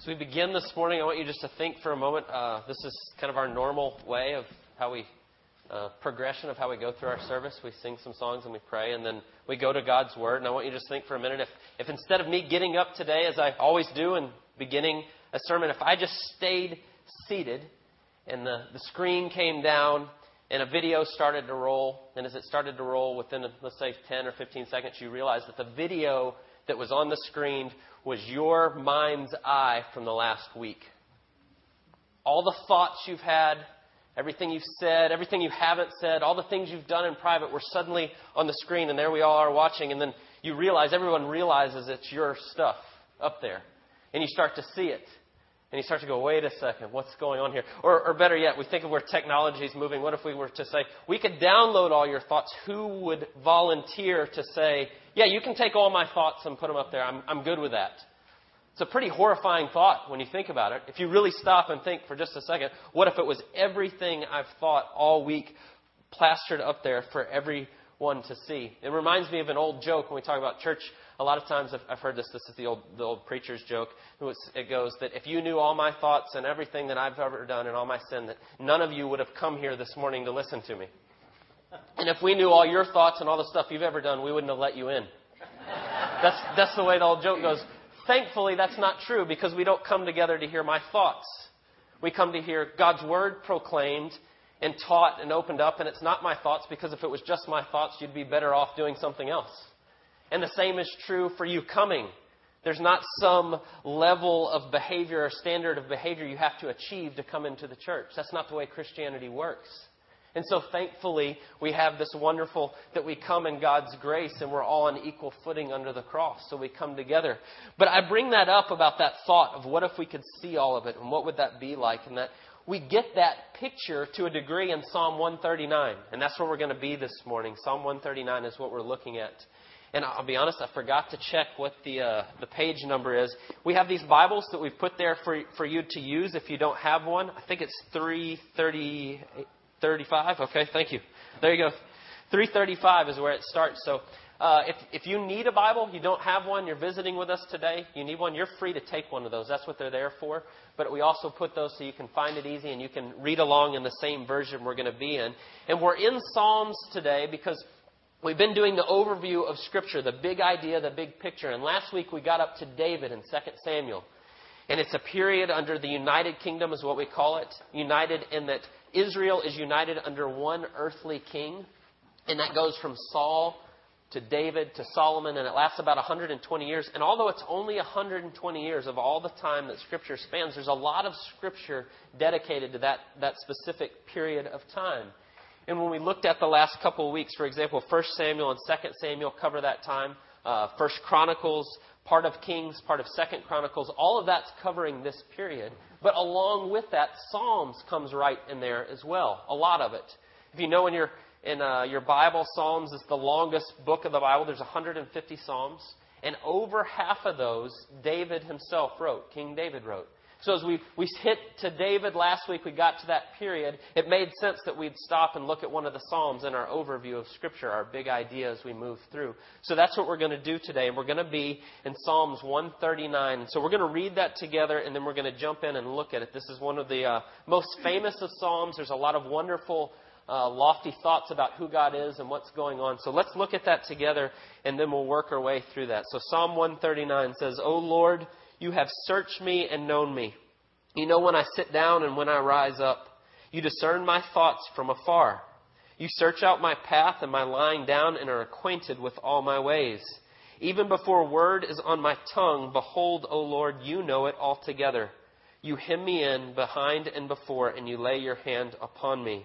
As we begin this morning, I want you just to think for a moment. Uh, this is kind of our normal way of how we, uh, progression of how we go through our service. We sing some songs and we pray, and then we go to God's Word. And I want you to just think for a minute if, if instead of me getting up today, as I always do and beginning a sermon, if I just stayed seated and the, the screen came down and a video started to roll, and as it started to roll within, let's say, 10 or 15 seconds, you realize that the video that was on the screen was your mind's eye from the last week. All the thoughts you've had, everything you've said, everything you haven't said, all the things you've done in private were suddenly on the screen, and there we all are watching, and then you realize, everyone realizes it's your stuff up there. And you start to see it. And you start to go, wait a second, what's going on here? Or, or better yet, we think of where technology is moving. What if we were to say, we could download all your thoughts? Who would volunteer to say, yeah, you can take all my thoughts and put them up there. I'm, I'm good with that. It's a pretty horrifying thought when you think about it. If you really stop and think for just a second, what if it was everything I've thought all week plastered up there for everyone to see? It reminds me of an old joke when we talk about church. A lot of times I've heard this. This is the old, the old preacher's joke. It goes that if you knew all my thoughts and everything that I've ever done and all my sin, that none of you would have come here this morning to listen to me. And if we knew all your thoughts and all the stuff you've ever done, we wouldn't have let you in. That's, that's the way the old joke goes. Thankfully, that's not true because we don't come together to hear my thoughts. We come to hear God's word proclaimed and taught and opened up, and it's not my thoughts because if it was just my thoughts, you'd be better off doing something else. And the same is true for you coming. There's not some level of behavior or standard of behavior you have to achieve to come into the church. That's not the way Christianity works. And so thankfully, we have this wonderful that we come in God's grace and we're all on equal footing under the cross. So we come together. But I bring that up about that thought of what if we could see all of it and what would that be like? And that we get that picture to a degree in Psalm 139. And that's where we're going to be this morning. Psalm 139 is what we're looking at. And I'll be honest, I forgot to check what the uh, the page number is. We have these Bibles that we've put there for for you to use if you don't have one. I think it's 335. Okay, thank you. There you go. 335 is where it starts. So uh, if, if you need a Bible, you don't have one, you're visiting with us today, you need one, you're free to take one of those. That's what they're there for. But we also put those so you can find it easy and you can read along in the same version we're going to be in. And we're in Psalms today because we've been doing the overview of Scripture, the big idea, the big picture. And last week we got up to David in 2 Samuel. And it's a period under the United Kingdom, is what we call it. United in that Israel is united under one earthly king. And that goes from Saul to David to Solomon, and it lasts about 120 years. And although it's only 120 years of all the time that Scripture spans, there's a lot of Scripture dedicated to that, that specific period of time. And when we looked at the last couple of weeks, for example, 1 Samuel and 2 Samuel cover that time. Uh, 1 Chronicles part of Kings, part of Second Chronicles, all of that's covering this period. But along with that, Psalms comes right in there as well. A lot of it. If you know in your in uh, your Bible, Psalms is the longest book of the Bible. There's 150 Psalms, and over half of those David himself wrote. King David wrote. So as we, we hit to David last week, we got to that period, it made sense that we'd stop and look at one of the Psalms in our overview of Scripture, our big idea as we move through. So that's what we're going to do today. And we're going to be in Psalms 139. So we're going to read that together, and then we're going to jump in and look at it. This is one of the uh, most famous of Psalms. There's a lot of wonderful uh, lofty thoughts about who God is and what's going on. So let's look at that together, and then we'll work our way through that. So Psalm 139 says, O Lord, you have searched me and known me. You know when I sit down and when I rise up. You discern my thoughts from afar. You search out my path and my lying down and are acquainted with all my ways. Even before word is on my tongue, behold, O Lord, you know it altogether. You hem me in behind and before, and you lay your hand upon me.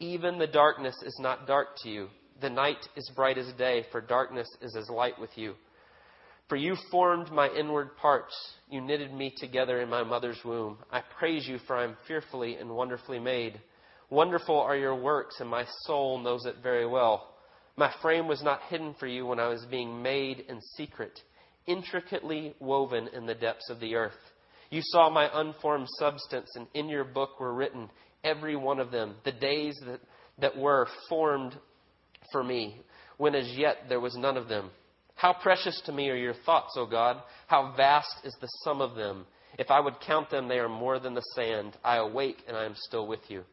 even the darkness is not dark to you. The night is bright as day, for darkness is as light with you. For you formed my inward parts. You knitted me together in my mother's womb. I praise you, for I am fearfully and wonderfully made. Wonderful are your works, and my soul knows it very well. My frame was not hidden for you when I was being made in secret, intricately woven in the depths of the earth. You saw my unformed substance, and in your book were written, every one of them, the days that, that were formed for me, when as yet there was none of them. How precious to me are your thoughts, O God! How vast is the sum of them! If I would count them, they are more than the sand. I awake, and I am still with you.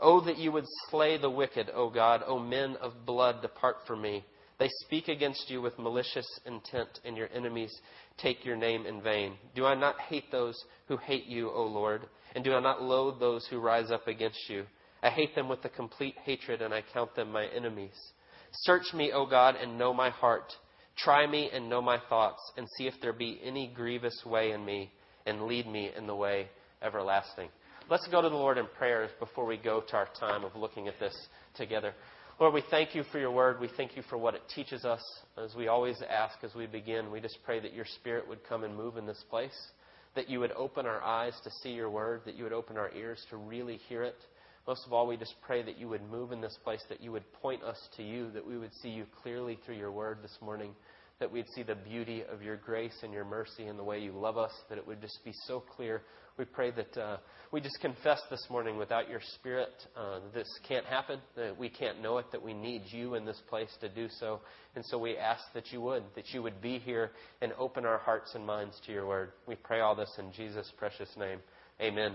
Oh, that you would slay the wicked, O God! O men of blood, depart from me. They speak against you with malicious intent, and your enemies take your name in vain. Do I not hate those who hate you, O Lord? And do I not loathe those who rise up against you? I hate them with a complete hatred, and I count them my enemies. Search me, O God, and know my heart. Try me and know my thoughts, and see if there be any grievous way in me, and lead me in the way everlasting. Let's go to the Lord in prayer before we go to our time of looking at this together. Lord, we thank you for your word. We thank you for what it teaches us. As we always ask as we begin, we just pray that your spirit would come and move in this place, that you would open our eyes to see your word, that you would open our ears to really hear it. Most of all, we just pray that you would move in this place, that you would point us to you, that we would see you clearly through your word this morning that we'd see the beauty of your grace and your mercy and the way you love us, that it would just be so clear. We pray that uh, we just confess this morning without your Spirit, uh, this can't happen, that we can't know it, that we need you in this place to do so. And so we ask that you would, that you would be here and open our hearts and minds to your word. We pray all this in Jesus' precious name. Amen.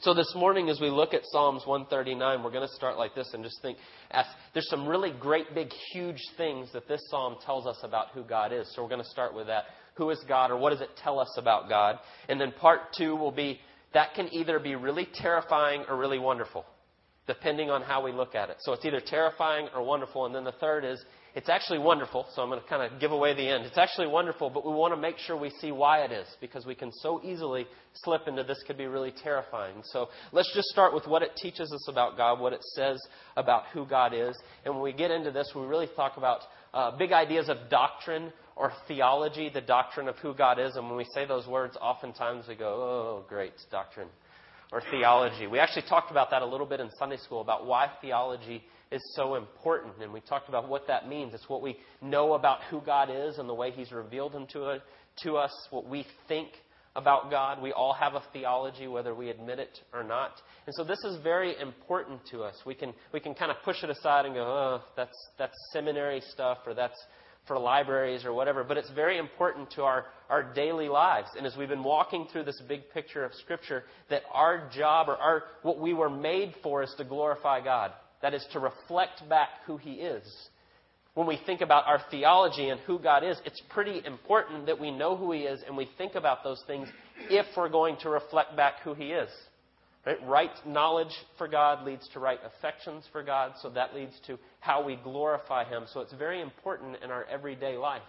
So this morning, as we look at Psalms 139, we're going to start like this and just think, ask, there's some really great, big, huge things that this psalm tells us about who God is. So we're going to start with that. Who is God, or what does it tell us about God? And then part two will be that can either be really terrifying or really wonderful, depending on how we look at it. So it's either terrifying or wonderful. And then the third is it's actually wonderful, so I'm going to kind of give away the end. It's actually wonderful, but we want to make sure we see why it is, because we can so easily slip into this could be really terrifying. So let's just start with what it teaches us about God, what it says about who God is. And when we get into this, we really talk about uh, big ideas of doctrine or theology, the doctrine of who God is. And when we say those words, oftentimes we go, oh, great, doctrine or theology. We actually talked about that a little bit in Sunday school about why theology is so important. And we talked about what that means. It's what we know about who God is and the way He's revealed Him to, to us, what we think about God. We all have a theology, whether we admit it or not. And so this is very important to us. We can, we can kind of push it aside and go, oh, that's, that's seminary stuff or that's for libraries or whatever, but it's very important to our, our daily lives. And as we've been walking through this big picture of Scripture, that our job or our, what we were made for is to glorify God. That is to reflect back who He is. When we think about our theology and who God is, it's pretty important that we know who He is and we think about those things if we're going to reflect back who He is. Right? right knowledge for God leads to right affections for God, so that leads to how we glorify Him. So it's very important in our everyday life.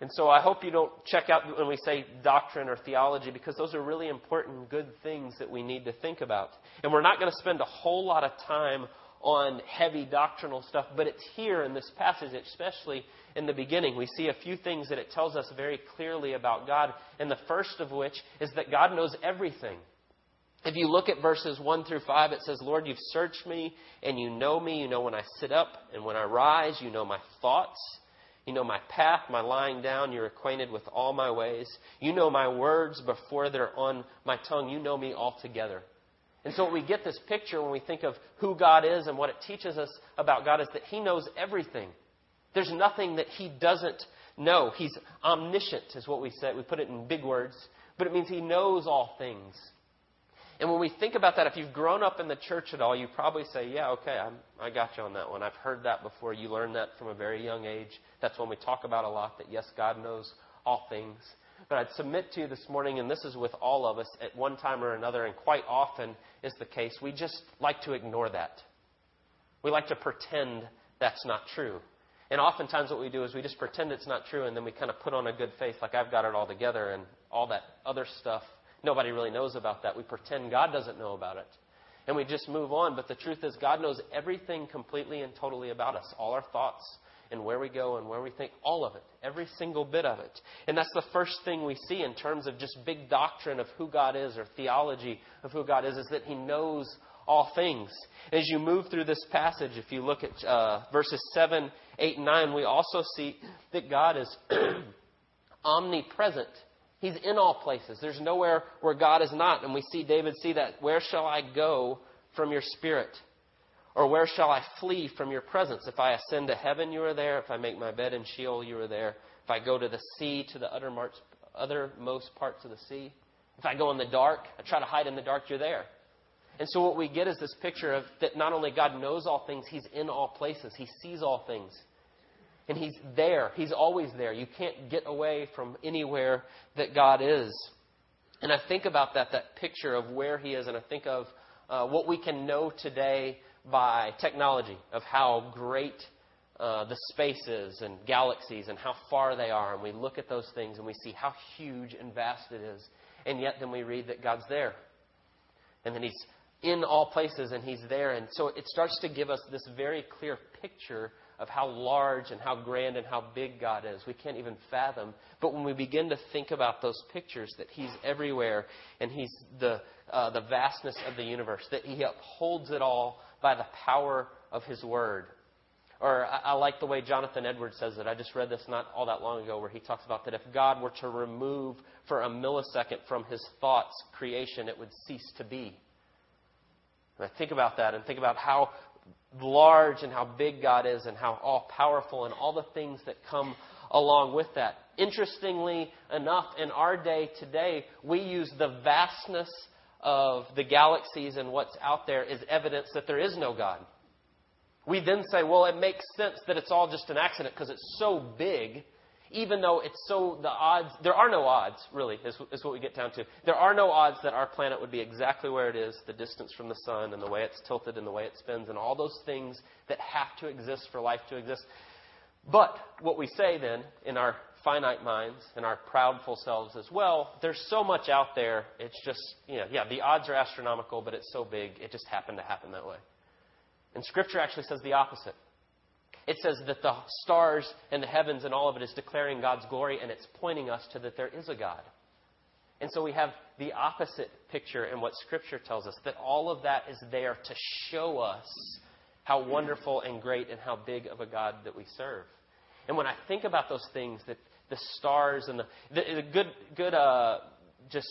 And so I hope you don't check out when we say doctrine or theology because those are really important, good things that we need to think about. And we're not going to spend a whole lot of time on heavy doctrinal stuff, but it's here in this passage, especially in the beginning. We see a few things that it tells us very clearly about God, and the first of which is that God knows everything. If you look at verses 1 through 5, it says, Lord, you've searched me, and you know me. You know when I sit up and when I rise. You know my thoughts. You know my path, my lying down. You're acquainted with all my ways. You know my words before they're on my tongue. You know me altogether. And so we get this picture when we think of who God is and what it teaches us about God is that He knows everything. There's nothing that He doesn't know. He's omniscient, is what we say. We put it in big words, but it means He knows all things. And when we think about that, if you've grown up in the church at all, you probably say, Yeah, okay, I'm, I got you on that one. I've heard that before. You learned that from a very young age. That's when we talk about a lot that, yes, God knows all things. But I'd submit to you this morning, and this is with all of us at one time or another, and quite often is the case, we just like to ignore that. We like to pretend that's not true. And oftentimes, what we do is we just pretend it's not true, and then we kind of put on a good face, like I've got it all together, and all that other stuff. Nobody really knows about that. We pretend God doesn't know about it. And we just move on. But the truth is, God knows everything completely and totally about us all our thoughts, and where we go and where we think. All of it. Every single bit of it. And that's the first thing we see in terms of just big doctrine of who God is or theology of who God is, is that He knows all things. As you move through this passage, if you look at uh, verses 7, 8, and 9, we also see that God is omnipresent. He's in all places. There's nowhere where God is not. And we see David see that. Where shall I go from your spirit? Or where shall I flee from your presence? If I ascend to heaven, you are there. If I make my bed in Sheol, you are there. If I go to the sea, to the uttermost parts of the sea. If I go in the dark, I try to hide in the dark, you're there. And so what we get is this picture of that not only God knows all things, He's in all places. He sees all things. And He's there. He's always there. You can't get away from anywhere that God is. And I think about that, that picture of where He is, and I think of uh, what we can know today by technology, of how great uh, the space is and galaxies and how far they are. And we look at those things and we see how huge and vast it is. And yet then we read that God's there. And then He's in all places and He's there. And so it starts to give us this very clear picture of how large and how grand and how big God is. We can't even fathom. But when we begin to think about those pictures, that He's everywhere and He's the, uh, the vastness of the universe, that He upholds it all by the power of His Word. Or I, I like the way Jonathan Edwards says it. I just read this not all that long ago where he talks about that if God were to remove for a millisecond from His thoughts creation, it would cease to be. I think about that and think about how large and how big God is and how all powerful and all the things that come along with that. Interestingly enough, in our day today, we use the vastness of the galaxies and what's out there as evidence that there is no God. We then say, well, it makes sense that it's all just an accident because it's so big even though it's so, the odds, there are no odds, really, is, is what we get down to. There are no odds that our planet would be exactly where it is, the distance from the sun and the way it's tilted and the way it spins and all those things that have to exist for life to exist. But what we say then, in our finite minds and our proudful selves as well, there's so much out there, it's just, you know, yeah, the odds are astronomical, but it's so big, it just happened to happen that way. And Scripture actually says the opposite. It says that the stars and the heavens and all of it is declaring God's glory, and it's pointing us to that there is a God. And so we have the opposite picture in what Scripture tells us that all of that is there to show us how wonderful and great and how big of a God that we serve. And when I think about those things, that the stars and the, the, the good, good, uh, just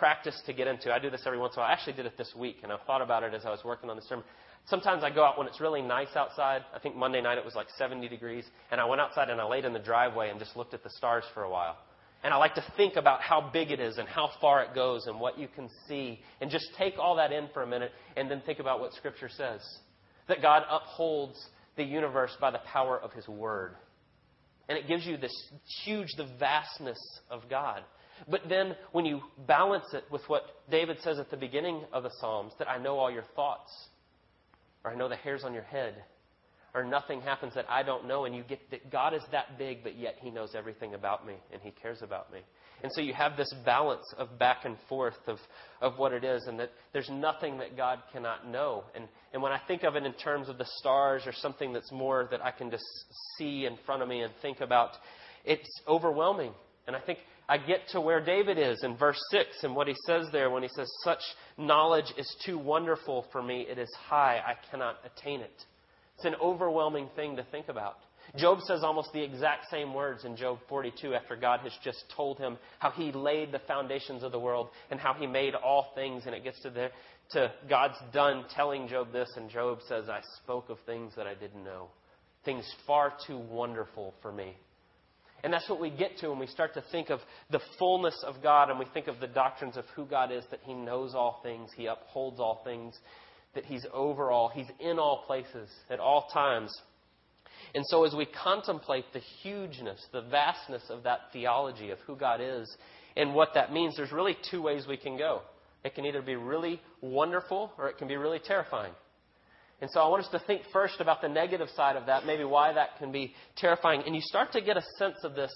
practice to get into. I do this every once in a while. I actually did it this week, and I thought about it as I was working on the sermon. Sometimes I go out when it's really nice outside. I think Monday night it was like 70 degrees. And I went outside and I laid in the driveway and just looked at the stars for a while. And I like to think about how big it is and how far it goes and what you can see. And just take all that in for a minute and then think about what Scripture says that God upholds the universe by the power of His Word. And it gives you this huge, the vastness of God. But then when you balance it with what David says at the beginning of the Psalms, that I know all your thoughts or I know the hairs on your head, or nothing happens that I don't know, and you get that God is that big, but yet He knows everything about me and He cares about me. And so you have this balance of back and forth of, of what it is, and that there's nothing that God cannot know. And, and when I think of it in terms of the stars or something that's more that I can just see in front of me and think about, it's overwhelming. And I think I get to where David is in verse 6 and what he says there when he says, Such knowledge is too wonderful for me. It is high. I cannot attain it. It's an overwhelming thing to think about. Job says almost the exact same words in Job 42 after God has just told him how he laid the foundations of the world and how he made all things. And it gets to, the, to God's done telling Job this, and Job says, I spoke of things that I didn't know, things far too wonderful for me. And that's what we get to when we start to think of the fullness of God and we think of the doctrines of who God is that He knows all things, He upholds all things, that He's over all, He's in all places at all times. And so as we contemplate the hugeness, the vastness of that theology of who God is and what that means, there's really two ways we can go. It can either be really wonderful or it can be really terrifying. And so I want us to think first about the negative side of that, maybe why that can be terrifying. And you start to get a sense of this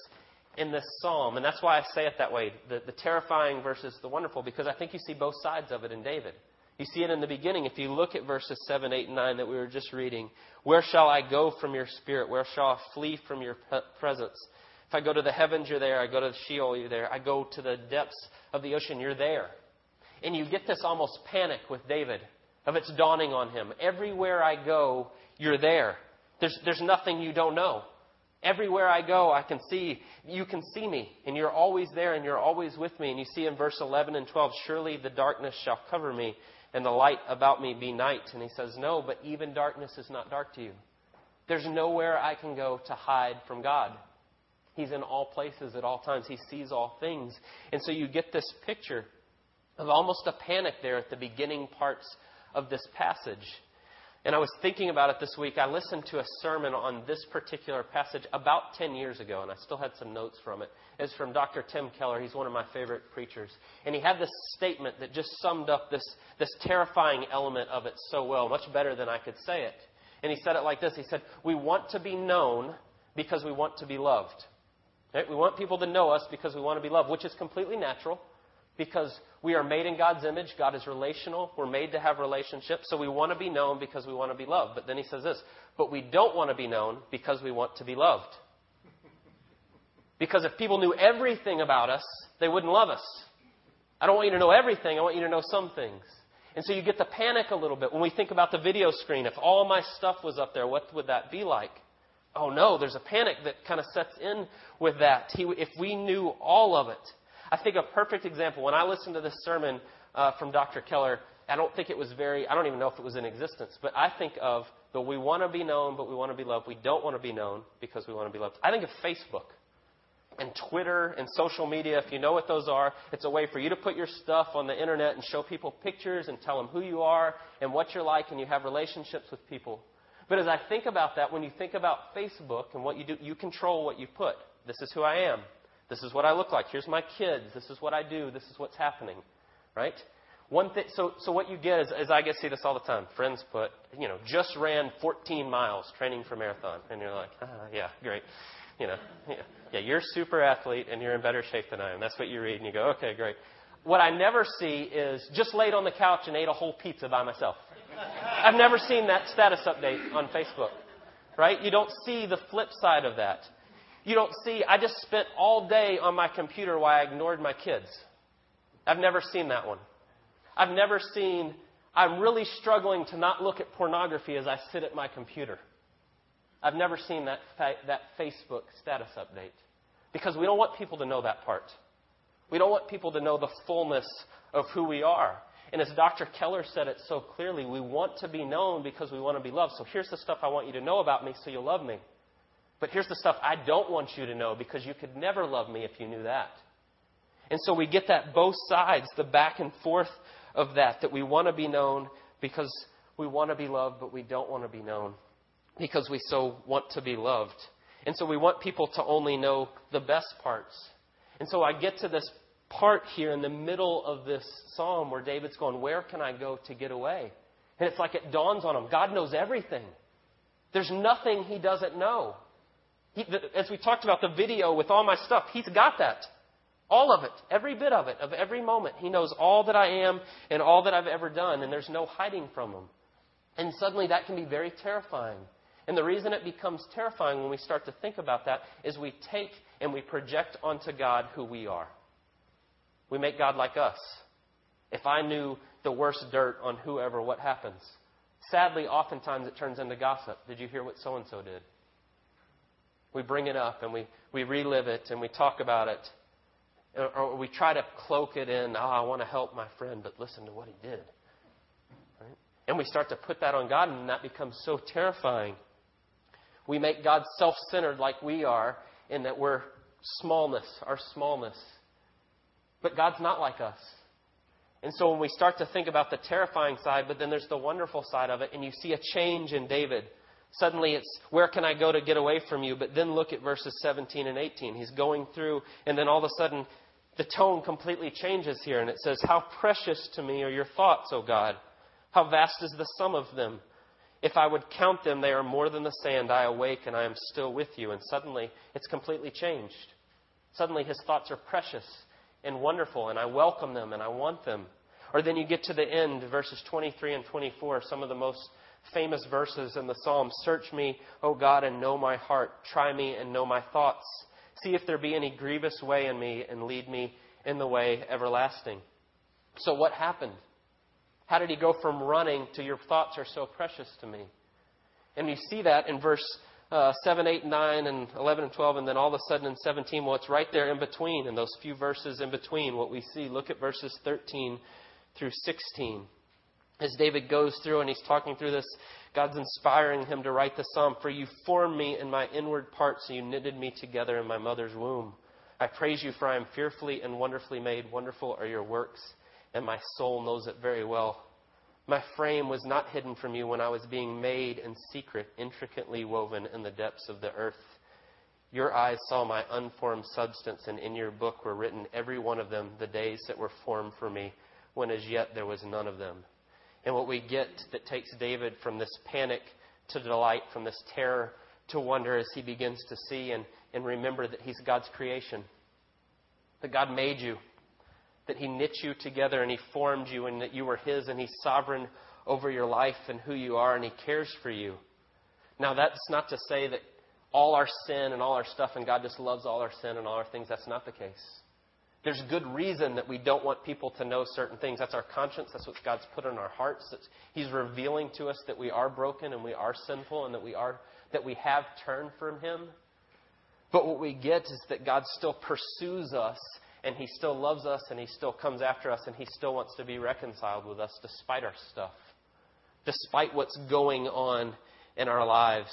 in this psalm. And that's why I say it that way the, the terrifying versus the wonderful, because I think you see both sides of it in David. You see it in the beginning. If you look at verses 7, 8, and 9 that we were just reading, where shall I go from your spirit? Where shall I flee from your presence? If I go to the heavens, you're there. I go to the Sheol, you're there. I go to the depths of the ocean, you're there. And you get this almost panic with David of it's dawning on him. Everywhere I go, you're there. There's, there's nothing you don't know. Everywhere I go, I can see, you can see me, and you're always there, and you're always with me. And you see in verse 11 and 12, surely the darkness shall cover me, and the light about me be night. And he says, No, but even darkness is not dark to you. There's nowhere I can go to hide from God. He's in all places at all times. He sees all things. And so you get this picture of almost a panic there at the beginning parts of this passage. And I was thinking about it this week. I listened to a sermon on this particular passage about 10 years ago, and I still had some notes from it. It's from Dr. Tim Keller. He's one of my favorite preachers. And he had this statement that just summed up this, this terrifying element of it so well, much better than I could say it. And he said it like this He said, We want to be known because we want to be loved. Right? We want people to know us because we want to be loved, which is completely natural because we are made in God's image. God is relational. We're made to have relationships. So we want to be known because we want to be loved. But then he says this, but we don't want to be known because we want to be loved. Because if people knew everything about us, they wouldn't love us. I don't want you to know everything. I want you to know some things. And so you get the panic a little bit when we think about the video screen. If all my stuff was up there, what would that be like? Oh no, there's a panic that kind of sets in with that. If we knew all of it, I think a perfect example, when I listened to this sermon uh, from Dr. Keller, I don't think it was very, I don't even know if it was in existence, but I think of the we want to be known, but we want to be loved. We don't want to be known because we want to be loved. I think of Facebook and Twitter and social media. If you know what those are, it's a way for you to put your stuff on the internet and show people pictures and tell them who you are and what you're like, and you have relationships with people. But as I think about that, when you think about Facebook and what you do, you control what you put. This is who I am. This is what I look like. Here's my kids. This is what I do. This is what's happening. Right? One thing, so, so what you get is, is I get see this all the time. Friends put, you know, just ran 14 miles training for marathon. And you're like, ah, yeah, great. You know, yeah, yeah, you're super athlete and you're in better shape than I am. That's what you read and you go, okay, great. What I never see is just laid on the couch and ate a whole pizza by myself. I've never seen that status update on Facebook. Right? You don't see the flip side of that. You don't see, I just spent all day on my computer while I ignored my kids. I've never seen that one. I've never seen, I'm really struggling to not look at pornography as I sit at my computer. I've never seen that, that Facebook status update because we don't want people to know that part. We don't want people to know the fullness of who we are. And as Dr. Keller said it so clearly, we want to be known because we want to be loved. So here's the stuff I want you to know about me so you'll love me. But here's the stuff I don't want you to know because you could never love me if you knew that. And so we get that both sides, the back and forth of that, that we want to be known because we want to be loved, but we don't want to be known because we so want to be loved. And so we want people to only know the best parts. And so I get to this part here in the middle of this psalm where David's going, Where can I go to get away? And it's like it dawns on him God knows everything. There's nothing he doesn't know. He, as we talked about the video with all my stuff, he's got that. All of it, every bit of it, of every moment. He knows all that I am and all that I've ever done, and there's no hiding from him. And suddenly that can be very terrifying. And the reason it becomes terrifying when we start to think about that is we take and we project onto God who we are. We make God like us. If I knew the worst dirt on whoever, what happens? Sadly, oftentimes it turns into gossip. Did you hear what so and so did? We bring it up and we, we relive it and we talk about it. Or we try to cloak it in, oh, I want to help my friend, but listen to what he did. Right? And we start to put that on God, and that becomes so terrifying. We make God self centered like we are, in that we're smallness, our smallness. But God's not like us. And so when we start to think about the terrifying side, but then there's the wonderful side of it, and you see a change in David. Suddenly it's, where can I go to get away from you? But then look at verses 17 and 18. He's going through, and then all of a sudden the tone completely changes here, and it says, How precious to me are your thoughts, O God! How vast is the sum of them! If I would count them, they are more than the sand. I awake and I am still with you. And suddenly it's completely changed. Suddenly his thoughts are precious and wonderful, and I welcome them and I want them. Or then you get to the end, verses 23 and 24, some of the most famous verses in the Psalm. Search me, O God, and know my heart. Try me and know my thoughts. See if there be any grievous way in me, and lead me in the way everlasting. So, what happened? How did he go from running to your thoughts are so precious to me? And you see that in verse uh, 7, 8, 9, and 11 and 12, and then all of a sudden in 17, well, it's right there in between, in those few verses in between, what we see. Look at verses 13 through 16. As David goes through and he's talking through this, God's inspiring him to write the psalm For you formed me in my inward parts, and you knitted me together in my mother's womb. I praise you, for I am fearfully and wonderfully made. Wonderful are your works, and my soul knows it very well. My frame was not hidden from you when I was being made in secret, intricately woven in the depths of the earth. Your eyes saw my unformed substance, and in your book were written, every one of them, the days that were formed for me, when as yet there was none of them. And what we get that takes David from this panic to delight, from this terror to wonder as he begins to see and, and remember that he's God's creation, that God made you, that He knit you together and He formed you and that you were His and He's sovereign over your life and who you are and He cares for you. Now, that's not to say that all our sin and all our stuff and God just loves all our sin and all our things. That's not the case. There's good reason that we don't want people to know certain things. That's our conscience. That's what God's put in our hearts. That's, he's revealing to us that we are broken and we are sinful and that we are that we have turned from Him. But what we get is that God still pursues us and He still loves us and He still comes after us and He still wants to be reconciled with us despite our stuff, despite what's going on in our lives.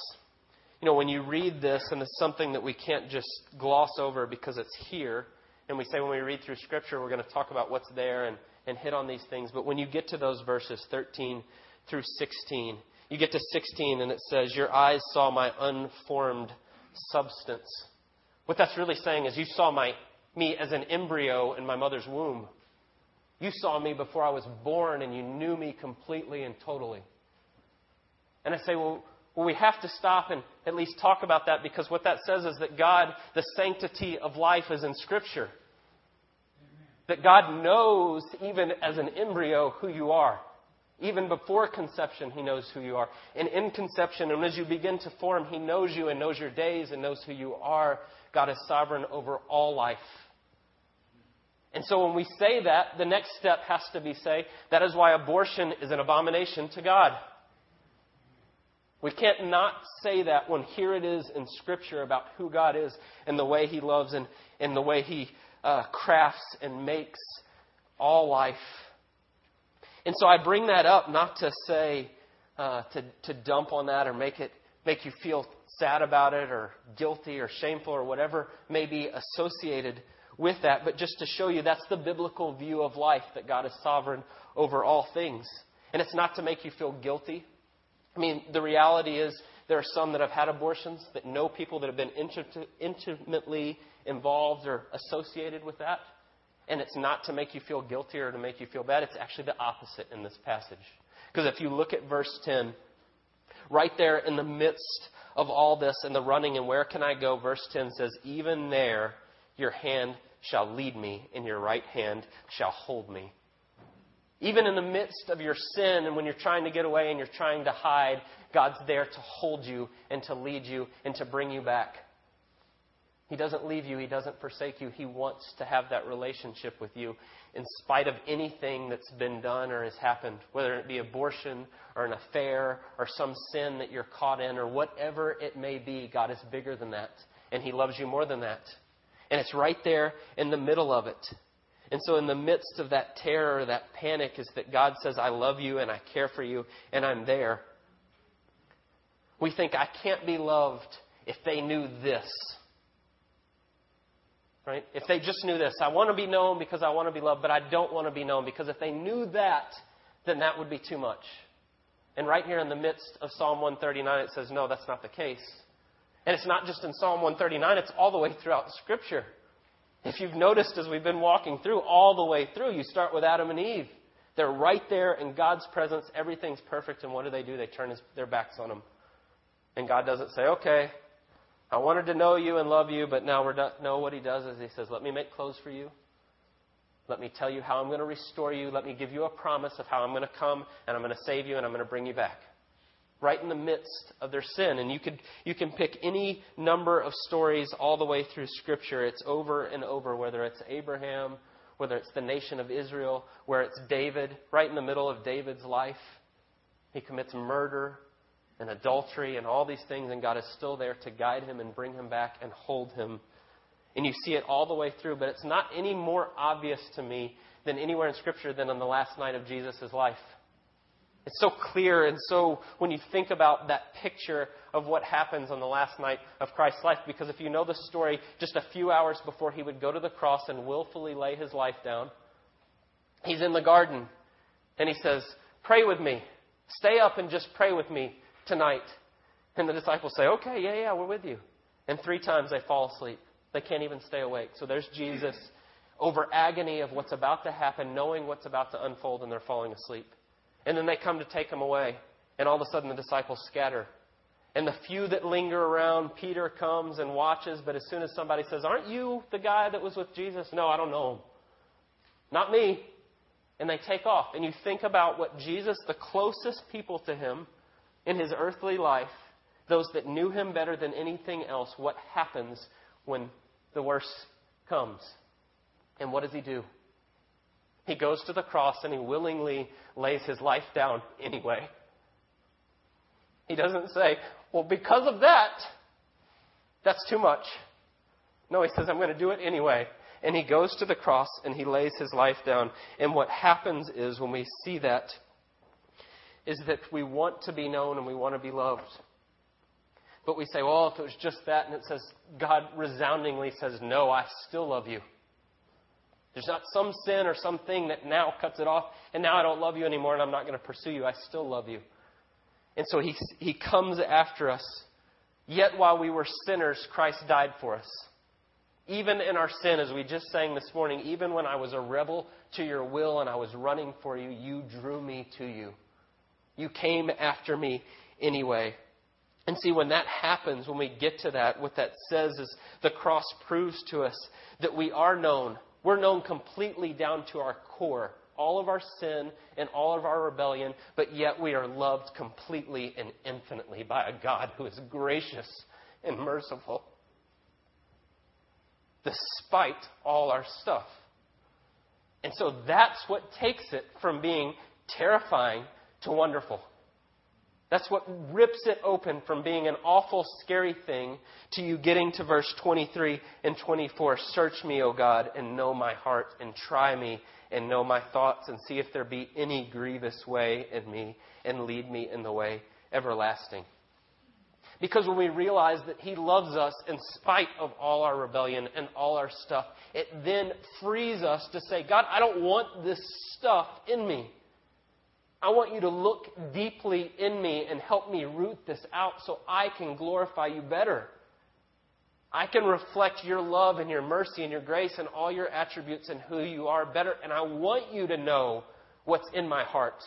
You know, when you read this, and it's something that we can't just gloss over because it's here, and we say when we read through Scripture, we're going to talk about what's there and, and hit on these things. But when you get to those verses, 13 through 16, you get to 16 and it says, Your eyes saw my unformed substance. What that's really saying is, You saw my me as an embryo in my mother's womb. You saw me before I was born and you knew me completely and totally. And I say, well, well, we have to stop and at least talk about that because what that says is that God, the sanctity of life is in Scripture. That God knows, even as an embryo, who you are. Even before conception, He knows who you are. And in conception, and as you begin to form, He knows you and knows your days and knows who you are. God is sovereign over all life. And so when we say that, the next step has to be say, that is why abortion is an abomination to God. We can't not say that when here it is in Scripture about who God is and the way He loves and, and the way He uh, crafts and makes all life. And so I bring that up not to say, uh, to, to dump on that or make it make you feel sad about it or guilty or shameful or whatever may be associated with that, but just to show you that's the biblical view of life that God is sovereign over all things. And it's not to make you feel guilty. I mean, the reality is there are some that have had abortions that know people that have been intimately involved or associated with that. And it's not to make you feel guilty or to make you feel bad. It's actually the opposite in this passage. Because if you look at verse 10, right there in the midst of all this and the running and where can I go, verse 10 says, Even there your hand shall lead me, and your right hand shall hold me. Even in the midst of your sin and when you're trying to get away and you're trying to hide, God's there to hold you and to lead you and to bring you back. He doesn't leave you, He doesn't forsake you. He wants to have that relationship with you in spite of anything that's been done or has happened, whether it be abortion or an affair or some sin that you're caught in or whatever it may be. God is bigger than that, and He loves you more than that. And it's right there in the middle of it. And so, in the midst of that terror, that panic, is that God says, I love you and I care for you and I'm there. We think, I can't be loved if they knew this. Right? If they just knew this, I want to be known because I want to be loved, but I don't want to be known because if they knew that, then that would be too much. And right here in the midst of Psalm 139, it says, no, that's not the case. And it's not just in Psalm 139, it's all the way throughout Scripture. If you've noticed as we've been walking through, all the way through, you start with Adam and Eve. They're right there in God's presence. Everything's perfect. And what do they do? They turn their backs on him. And God doesn't say, okay, I wanted to know you and love you, but now we're done. No, what he does is he says, let me make clothes for you. Let me tell you how I'm going to restore you. Let me give you a promise of how I'm going to come and I'm going to save you and I'm going to bring you back. Right in the midst of their sin. And you, could, you can pick any number of stories all the way through Scripture. It's over and over, whether it's Abraham, whether it's the nation of Israel, where it's David, right in the middle of David's life. He commits murder and adultery and all these things, and God is still there to guide him and bring him back and hold him. And you see it all the way through, but it's not any more obvious to me than anywhere in Scripture than on the last night of Jesus' life. It's so clear, and so when you think about that picture of what happens on the last night of Christ's life, because if you know the story, just a few hours before he would go to the cross and willfully lay his life down, he's in the garden, and he says, Pray with me. Stay up and just pray with me tonight. And the disciples say, Okay, yeah, yeah, we're with you. And three times they fall asleep. They can't even stay awake. So there's Jesus over agony of what's about to happen, knowing what's about to unfold, and they're falling asleep. And then they come to take him away. And all of a sudden the disciples scatter. And the few that linger around, Peter comes and watches, but as soon as somebody says, Aren't you the guy that was with Jesus? No, I don't know him. Not me. And they take off. And you think about what Jesus, the closest people to him in his earthly life, those that knew him better than anything else, what happens when the worst comes. And what does he do? He goes to the cross and he willingly lays his life down anyway. He doesn't say, well, because of that, that's too much. No, he says, I'm going to do it anyway. And he goes to the cross and he lays his life down. And what happens is when we see that, is that we want to be known and we want to be loved. But we say, well, if it was just that, and it says, God resoundingly says, no, I still love you. There's not some sin or something that now cuts it off, and now I don't love you anymore, and I'm not going to pursue you. I still love you. And so he, he comes after us. Yet while we were sinners, Christ died for us. Even in our sin, as we just sang this morning, even when I was a rebel to your will and I was running for you, you drew me to you. You came after me anyway. And see, when that happens, when we get to that, what that says is the cross proves to us that we are known. We're known completely down to our core, all of our sin and all of our rebellion, but yet we are loved completely and infinitely by a God who is gracious and merciful, despite all our stuff. And so that's what takes it from being terrifying to wonderful. That's what rips it open from being an awful, scary thing to you getting to verse 23 and 24. Search me, O God, and know my heart, and try me and know my thoughts, and see if there be any grievous way in me, and lead me in the way everlasting. Because when we realize that He loves us in spite of all our rebellion and all our stuff, it then frees us to say, God, I don't want this stuff in me. I want you to look deeply in me and help me root this out so I can glorify you better. I can reflect your love and your mercy and your grace and all your attributes and who you are better. And I want you to know what's in my heart.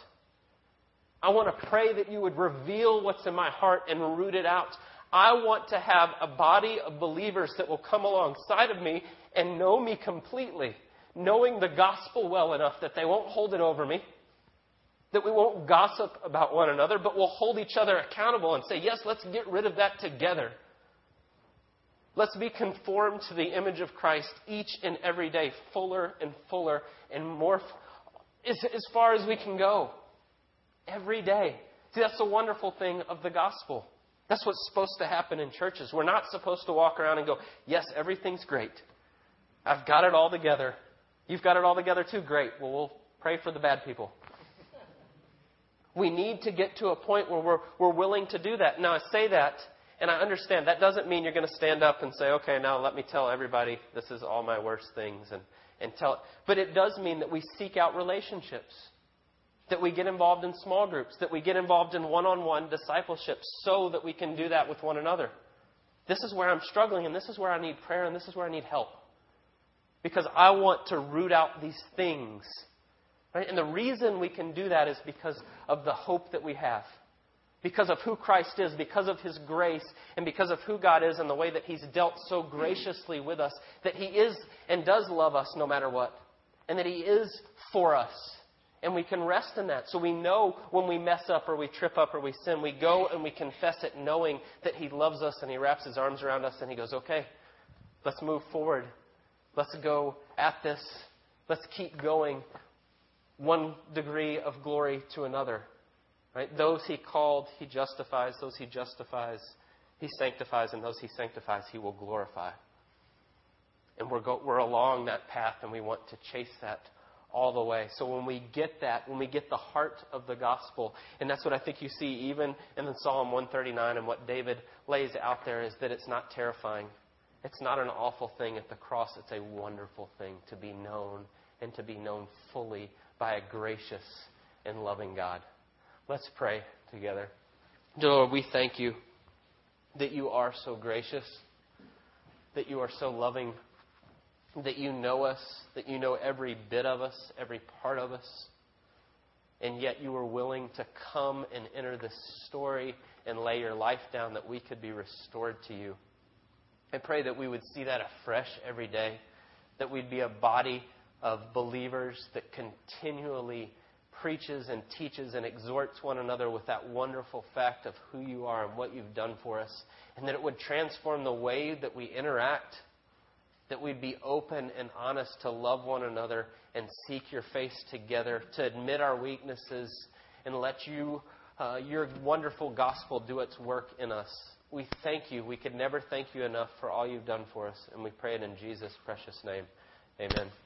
I want to pray that you would reveal what's in my heart and root it out. I want to have a body of believers that will come alongside of me and know me completely, knowing the gospel well enough that they won't hold it over me that we won't gossip about one another, but we'll hold each other accountable and say, yes, let's get rid of that together. Let's be conformed to the image of Christ each and every day, fuller and fuller and more, as, as far as we can go. Every day. See, that's the wonderful thing of the gospel. That's what's supposed to happen in churches. We're not supposed to walk around and go, yes, everything's great. I've got it all together. You've got it all together too. Great. Well, we'll pray for the bad people. We need to get to a point where we're, we're willing to do that. Now, I say that, and I understand that doesn't mean you're going to stand up and say, okay, now let me tell everybody this is all my worst things and, and tell it. But it does mean that we seek out relationships, that we get involved in small groups, that we get involved in one on one discipleship so that we can do that with one another. This is where I'm struggling, and this is where I need prayer, and this is where I need help. Because I want to root out these things Right? And the reason we can do that is because of the hope that we have. Because of who Christ is, because of His grace, and because of who God is and the way that He's dealt so graciously with us, that He is and does love us no matter what. and that He is for us. And we can rest in that. So we know when we mess up or we trip up or we sin, we go and we confess it knowing that He loves us and He wraps His arms around us and He goes, okay, let's move forward. Let's go at this. Let's keep going one degree of glory to another. Right? Those He called, He justifies. Those He justifies, He sanctifies. And those He sanctifies, He will glorify. And we're, go, we're along that path and we want to chase that all the way. So when we get that, when we get the heart of the gospel, and that's what I think you see even in the Psalm 139 and what David lays out there is that it's not terrifying. It's not an awful thing at the cross. It's a wonderful thing to be known and to be known fully by a gracious and loving God. Let's pray together. Dear Lord, we thank you that you are so gracious, that you are so loving that you know us, that you know every bit of us, every part of us, and yet you were willing to come and enter this story and lay your life down that we could be restored to you. I pray that we would see that afresh every day, that we'd be a body of believers that continually preaches and teaches and exhorts one another with that wonderful fact of who you are and what you've done for us, and that it would transform the way that we interact that we'd be open and honest to love one another and seek your face together, to admit our weaknesses and let you, uh, your wonderful gospel do its work in us. We thank you. We could never thank you enough for all you've done for us, and we pray it in Jesus' precious name. Amen.